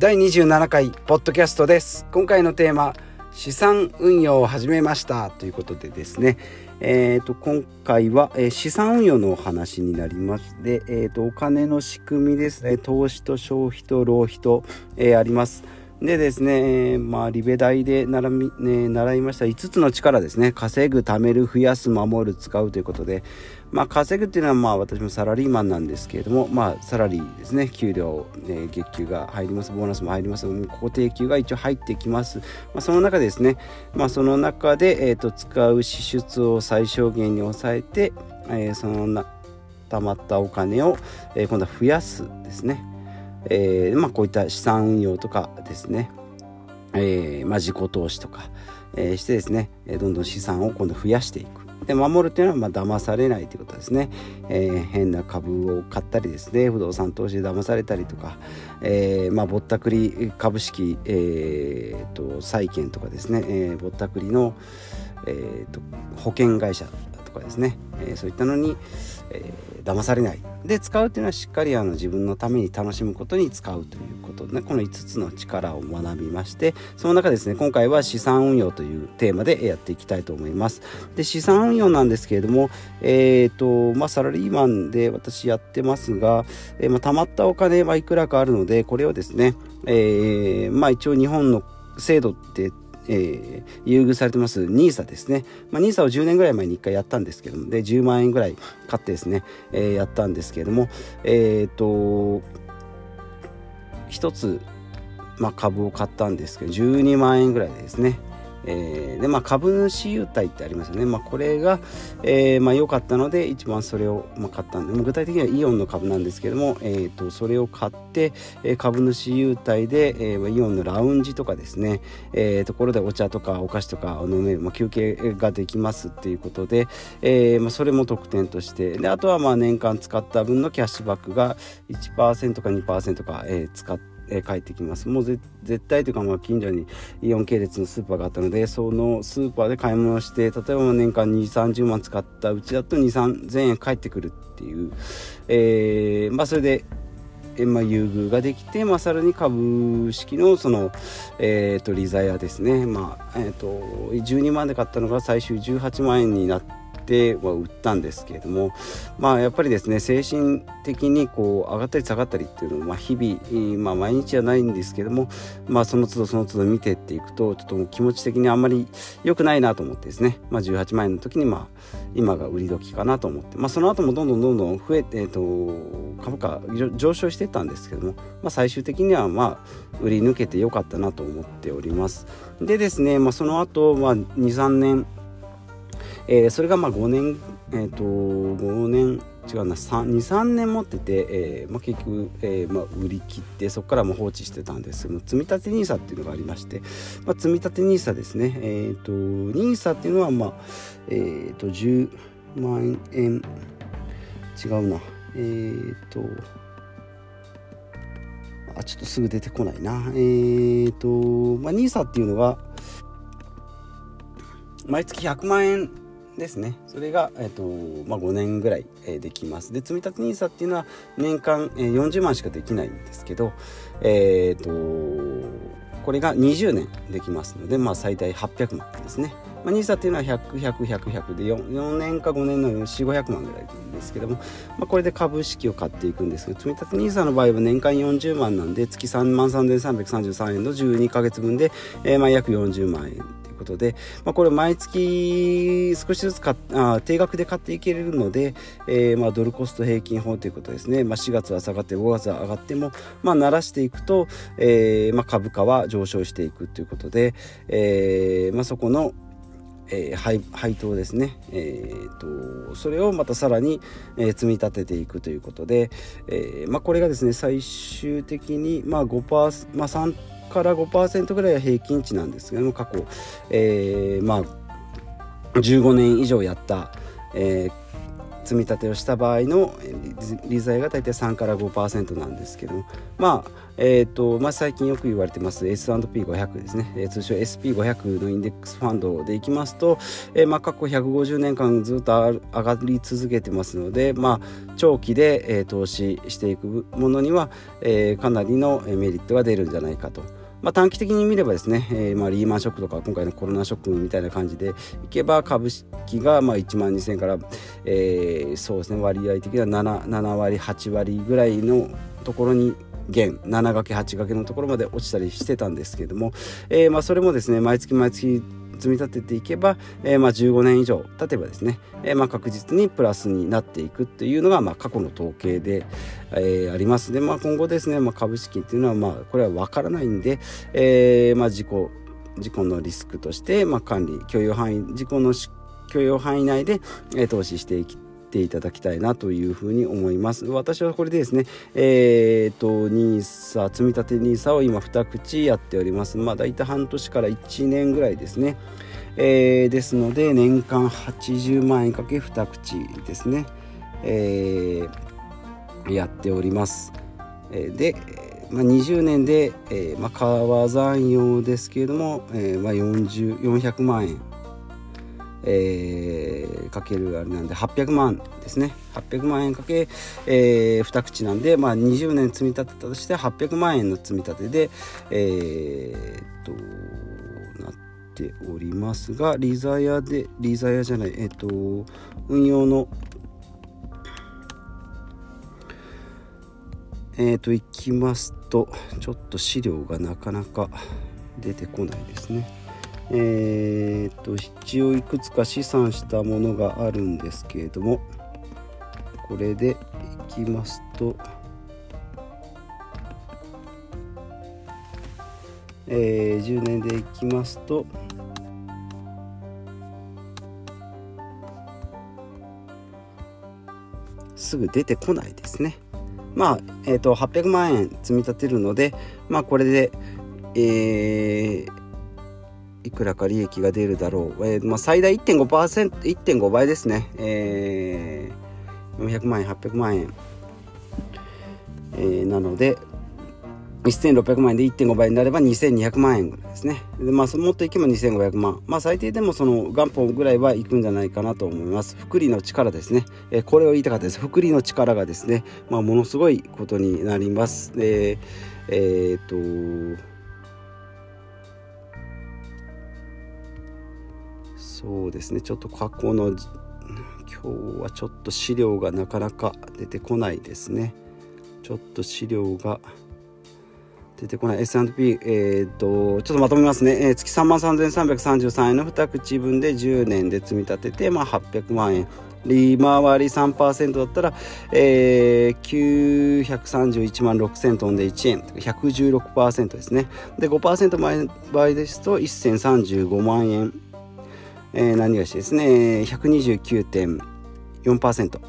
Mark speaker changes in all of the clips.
Speaker 1: 第27回ポッドキャストです。今回のテーマ資産運用を始めました。ということでですね。えーと、今回は、えー、資産運用のお話になります。で、えーと、お金の仕組みですね。投資と消費と浪費と、えー、あります。でですね、まあ、リベ大で習み、ね、習いました5つの力ですね。稼ぐ、貯める、増やす、守る、使うということで、まあ、稼ぐっていうのは、まあ、私もサラリーマンなんですけれども、まあ、サラリーですね。給料、ね、月給が入ります、ボーナスも入ります、固定給が一応入ってきます。まあ、その中でですね、まあ、その中で、えっ、ー、と、使う支出を最小限に抑えて、えー、そのな、貯まったお金を、えー、今度は増やすですね。えーまあ、こういった資産運用とかですね、えーまあ、自己投資とか、えー、してですねどんどん資産を今度増やしていく。で守るというのはまあ騙されないということですね、えー、変な株を買ったりですね不動産投資で騙されたりとか、えーまあ、ぼったくり株式、えーと、債券とかですね、えー、ぼったくりの、えーと保険会社とかですね、えー、そういったのに、えー、騙されない。で使うっていうのはしっかりあの自分のために楽しむことに使うということ。で、ね、この5つの力を学びましてその中ですね今回は資産運用というテーマでやっていきたいと思います。で資産運用なんですけれどもえっ、ー、とまあサラリーマンで私やってますが、えー、まあ、貯まったお金はいくらかあるのでこれをですね、えー、まあ一応日本の制度ってえー、優遇されてます NISA ですね。まあ、NISA を10年ぐらい前に1回やったんですけども、で、10万円ぐらい買ってですね、えー、やったんですけれども、えっ、ー、と、一つ、まあ、株を買ったんですけど、12万円ぐらいですね、えー、でまあ、株主優待ってありますよね、まあ、これが、えーまあ、良かったので一番それを、買ったんで具体的にはイオンの株なんですけども、えーと、それを買って、株主優待で、えー、イオンのラウンジとかですね、えー、ところでお茶とかお菓子とかを飲める、まあ、休憩ができますっていうことで、えーまあ、それも特典として。であとはまあ年間使った分のキャッシュバックが1%か2%か、えー、使ってえ帰ってきます。もう絶対というかまあ近所にイオン系列のスーパーがあったのでそのスーパーで買い物して例えば年間2 3 0万使ったうちだと2 3 0 0円返ってくるっていう、えー、まあそれでえまあ、優遇ができて、まあ、さらに株式のその、えーと、リザヤですね、まあえーと、と12万で買ったのが最終18万円になってては売ったんですけれどもまあやっぱりですね精神的にこう上がったり下がったりっていうのを、ま、日々、まあ、毎日はないんですけどもまあその都度その都度見てっていくとちょっと気持ち的にあんまり良くないなと思ってですね、まあ、18万円の時にまあ今が売り時かなと思って、まあ、その後もどんどんどんどん増えて、えーと、株価上昇してたんですけども、まあ、最終的にはまあ売り抜けてよかったなと思っております。でですね、まあ、その後、まあ23年えー、それがまあ5年、えーと、5年違うな23年持ってて、えーまあ、結局、えーまあ、売り切ってそこからも放置してたんです。けど積立 NISA っていうのがありまして、まあ、積立 NISA ですね。えっ、ー、と NISA っていうのはまあえっ、ー、と10万円違うな。えっ、ー、とあちょっとすぐ出てこないな。えっ、とまあ NISA っていうのが毎月100万円ですねそれが、えーとまあ、5年ぐらい、えー、できますで積立 NISA っていうのは年間、えー、40万しかできないんですけどえっ、ー、とこれが20年できますので、まあ、最大800万ですね。まあ、NISA っていうのは100、100、100、100で 4, 4年か5年の4、500万ぐらいですけども、まあ、これで株式を買っていくんですけど、積立 NISA の場合は年間40万なんで、月3万3333円の12ヶ月分で、えー、まあ約40万円ことで、まあ、これ毎月少しずつあ定額で買っていけるので、えー、まあドルコスト平均法ということですね、まあ、4月は下がって5月は上がっても、まあ、慣らしていくと、えーまあ、株価は上昇していくということで、えーまあ、そこのえー、配配当ですね、えーと、それをまたさらに、えー、積み立てていくということで、えーまあ、これがですね最終的に、まあ5%、まあ、3から5%ぐらいは平均値なんですけども過去、えー、まあ15年以上やった、えー積み立てをした場合の利ザヤが大体3から5%なんですけどまあえーとまあ、最近よく言われてます S&P500 ですね、えー、通称 SP500 のインデックスファンドでいきますと、えーまあ、過去150年間ずっと上がり続けてますので、まあ、長期で、えー、投資していくものには、えー、かなりのメリットが出るんじゃないかと。まあ、短期的に見ればですね、えー、まあリーマンショックとか今回のコロナショックみたいな感じでいけば株式がまあ1万2000円から、えー、そうですね割合的には 7, 割8割ぐらいのところに減7掛け8掛けのところまで落ちたりしてたんですけれども、えー、まあそれもですね毎月毎月積み立てていけば、えー、まあ15年以上経てばですね、えー、まあ確実にプラスになっていくっていうのがまあ過去の統計で、えー、あります。で、まあ、今後ですね、まあ、株式っていうのはまあこれは分からないんで、えー、まあ事故事故のリスクとして、まあ、管理許容範囲事故の許容範囲内で、えー、投資していきていただきたいなというふうに思います。私はこれでですねえっ、と NISA 積立 NISA を今2口やっております。まあ大体半年から1年ぐらいですね。えー、ですので年間80万円かけ2口ですね、えー、やっております、えー、で、まあ、20年で、えーまあ、川残用ですけれども、えーまあ40、400万円えー、かけるあれなんで800万ですね800万円かけ、えー、2口なんで、まあ、20年積み立てたとして800万円の積み立てでえー、っとなっておりますがリザヤでリザヤじゃないえー、っと運用のえっ、といきますとちょっと資料がなかなか出てこないですね。えー、っと一応いくつか試算したものがあるんですけれどもこれでいきますと、えー、10年でいきますとすぐ出てこないですね。まあ、えーと、と800万円積み立てるので、まあ、これで、えー、いくらか利益が出るだろう、えー、まあ、最大1.5%、1.5倍ですね、えー、400万円、800万円、えー、なので、1600万円で1.5倍になれば2200万円ぐらいですね。でまあ、もっといけば2500万。まあ、最低でもその元本ぐらいはいくんじゃないかなと思います。福利の力ですね。えー、これを言いたかったです。福利の力がですね、まあ、ものすごいことになります。で、えっ、と、そうですね。ちょっと過去の今日はちょっと資料がなかなか出てこないですね。ちょっと資料が出てこない。S&P えー、とちょっとまとめますね、えー、月3万3333円の2口分で10年で積み立てて、まあ、800万円。利回り3%だったら、えー、931万6000トンで1円。116%ですね。で5%前場合ですと1035万円。えー、何がしですね。129.4%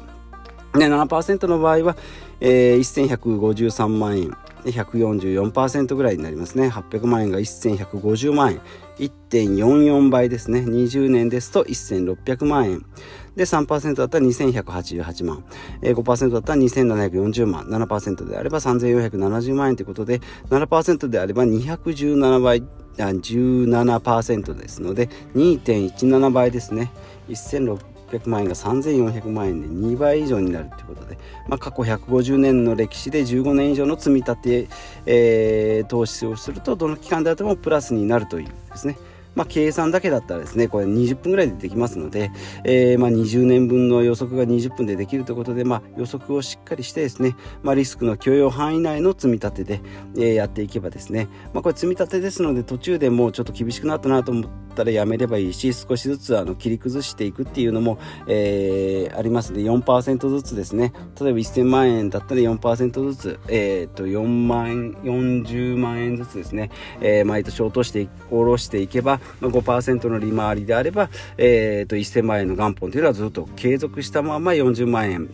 Speaker 1: で7%の場合は、えー、1153万円。で144%ぐらいになりますね。800万円が1150万円。1.44倍ですね。20年ですと1600万円。で3%だったら2188万、え、5%だったら2740万。7%であれば3470万円ということで7%であれば217倍。17%ですので2.17倍ですね。1600万円が3400万円で2倍以上になるということで、まあ、過去150年の歴史で15年以上の積み立て、えー、投資をするとどの期間であってもプラスになるというですね。まあ、計算だけだったらですねこれ20分ぐらいでできますので、えー、まあ20年分の予測が20分でできるということで、まあ、予測をしっかりしてですね、ま、リスクの許容範囲内の積み立てで、え、やっていけばですね、ま、これ積み立てですので途中でもうちょっと厳しくなったなと思ってたらやめればいいし少しずつあの切り崩していくっていうのも、えー、ありますので4%ずつですね。例えば1000万円だったら4%ずつ、えー、と4万円40万円ずつですね、えー、毎年落として下ろしていけばま5%の利回りであれば、えー、と1000万円の元本というのはずっと継続したまま40万円、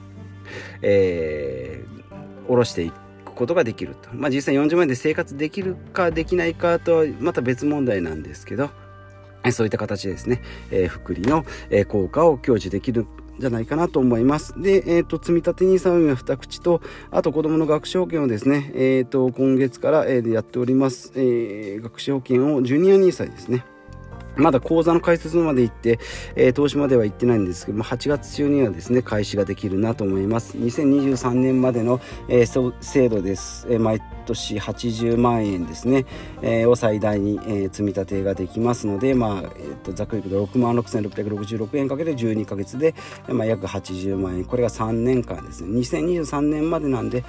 Speaker 1: えー、下ろしていくことができると。まあ実際40万円で生活できるかできないかとはまた別問題なんですけど、そういった形でですね、えー、福利の、え効果を享受できるじゃないかなと思います。で、えっ、ー、と、積立 NISA 運用2口と、あと子供の学資保険をですね、えっ、ー、と、今月から、えー、やっております、えー、学資保険をジュニア NISA ですね。まだ講座の開設まで行って、えー、投資までは行ってないんですけども、8月中にはですね、開始ができるなと思います。2023年までの、えー、制度です。えー、毎年80万円ですね、えー、を最大に、えー、積み立てができますので、まあ、えー、とざっくり言うと6万6666円かけて12ヶ月で、まあ、約80万円。これが3年間ですね。2023年までなんで、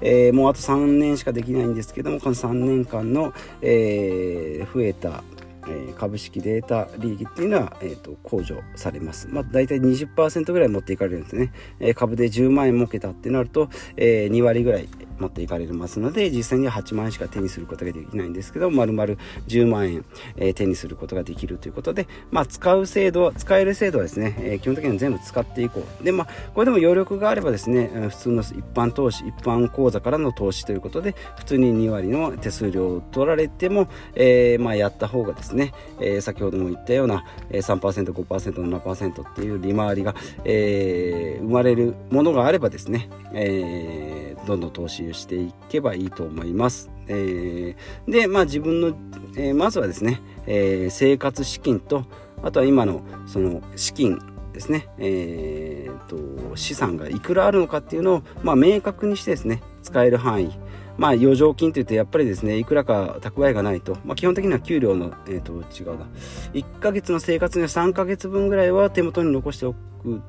Speaker 1: えー、もうあと3年しかできないんですけども、この3年間の、えー、増えたえー、株式データ利益っていうのは、えーと、控除されます。まあ、大体20%ぐらい持っていかれるんですね。えー、株で10万円儲けたってなると、えー、2割ぐらい持っていかれますので、実際には8万円しか手にすることができないんですけど、丸々10万円、えー、手にすることができるということで、まあ、使う制度、使える制度はですね、えー、基本的には全部使っていこう。で、まあ、これでも余力があればですね、普通の一般投資、一般口座からの投資ということで、普通に2割の手数料を取られても、えー、まあ、やった方がですね、えー、先ほども言ったような3%、5%、7%っていう利回りが、えー、生まれるものがあればですね、えー、どんどん投資していけばいいと思います。えー、で、まあ自分の、えー、まずはですね、え、生活資金と、あとは今のその資金ですね、えーと、資産がいくらあるのかっていうのを、まあ、明確にしてですね使える範囲。まあ余剰金といってやっぱりですねいくらか蓄えがないと、まあ、基本的には給料の、えーと、違うな。1ヶ月の生活には3ヶ月分ぐらいは手元に残しておく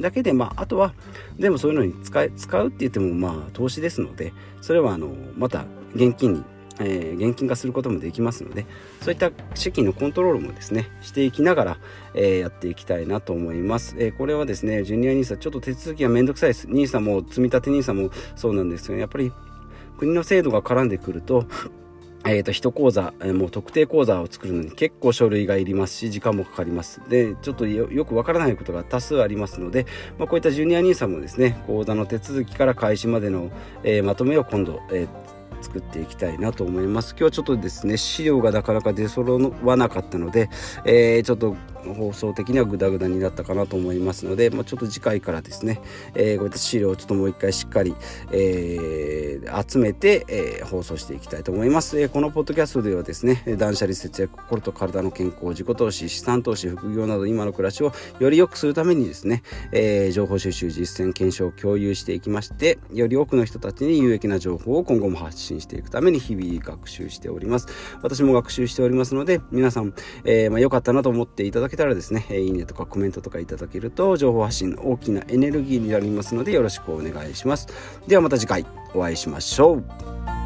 Speaker 1: だけで、まあ、あとは全部そういうのに使え使うって言ってもまあ投資ですのでそれはあのまた現金にえー、現金化することもできますのでそういった資金のコントロールもですねしていきながら、えー、やっていきたいなと思います、えー、これはですねジュニア NISA ちょっと手続きがめんどくさいです。NISA も積立 NISA もそうなんですけどやっぱり国の制度が絡んでくるとえー、と1口座、えー、もう特定口座を作るのに結構書類がいりますし時間もかかります。でちょっとよくわからないことが多数ありますので、まあ、こういったジュニア兄さんもですね口座の手続きから開始までの、えー、まとめを今度、えー作っていきたいなと思います。今日はちょっとですね資料がなかなか出揃わなかったので、えー、ちょっと放送的にはグダグダになったかなと思いますので、まあ、ちょっと次回からですね、えー、こういった資料をちょっともう一回しっかり、えー、集めて、えー、放送していきたいと思います、えー、このポッドキャストではですね断捨離節約心と体の健康自己投資資産投資副業など今の暮らしをより良くするためにですね、えー、情報収集実践検証を共有していきましてより多くの人たちに有益な情報を今後も発信していくために日々学習しております。私も学習しておりますので皆さん、えー、まあ、良かったなと思っていただけたらですね、いいねとかコメントとかいただけると情報発信の大きなエネルギーになりますのでよろしくお願いします。ではまた次回お会いしましょう。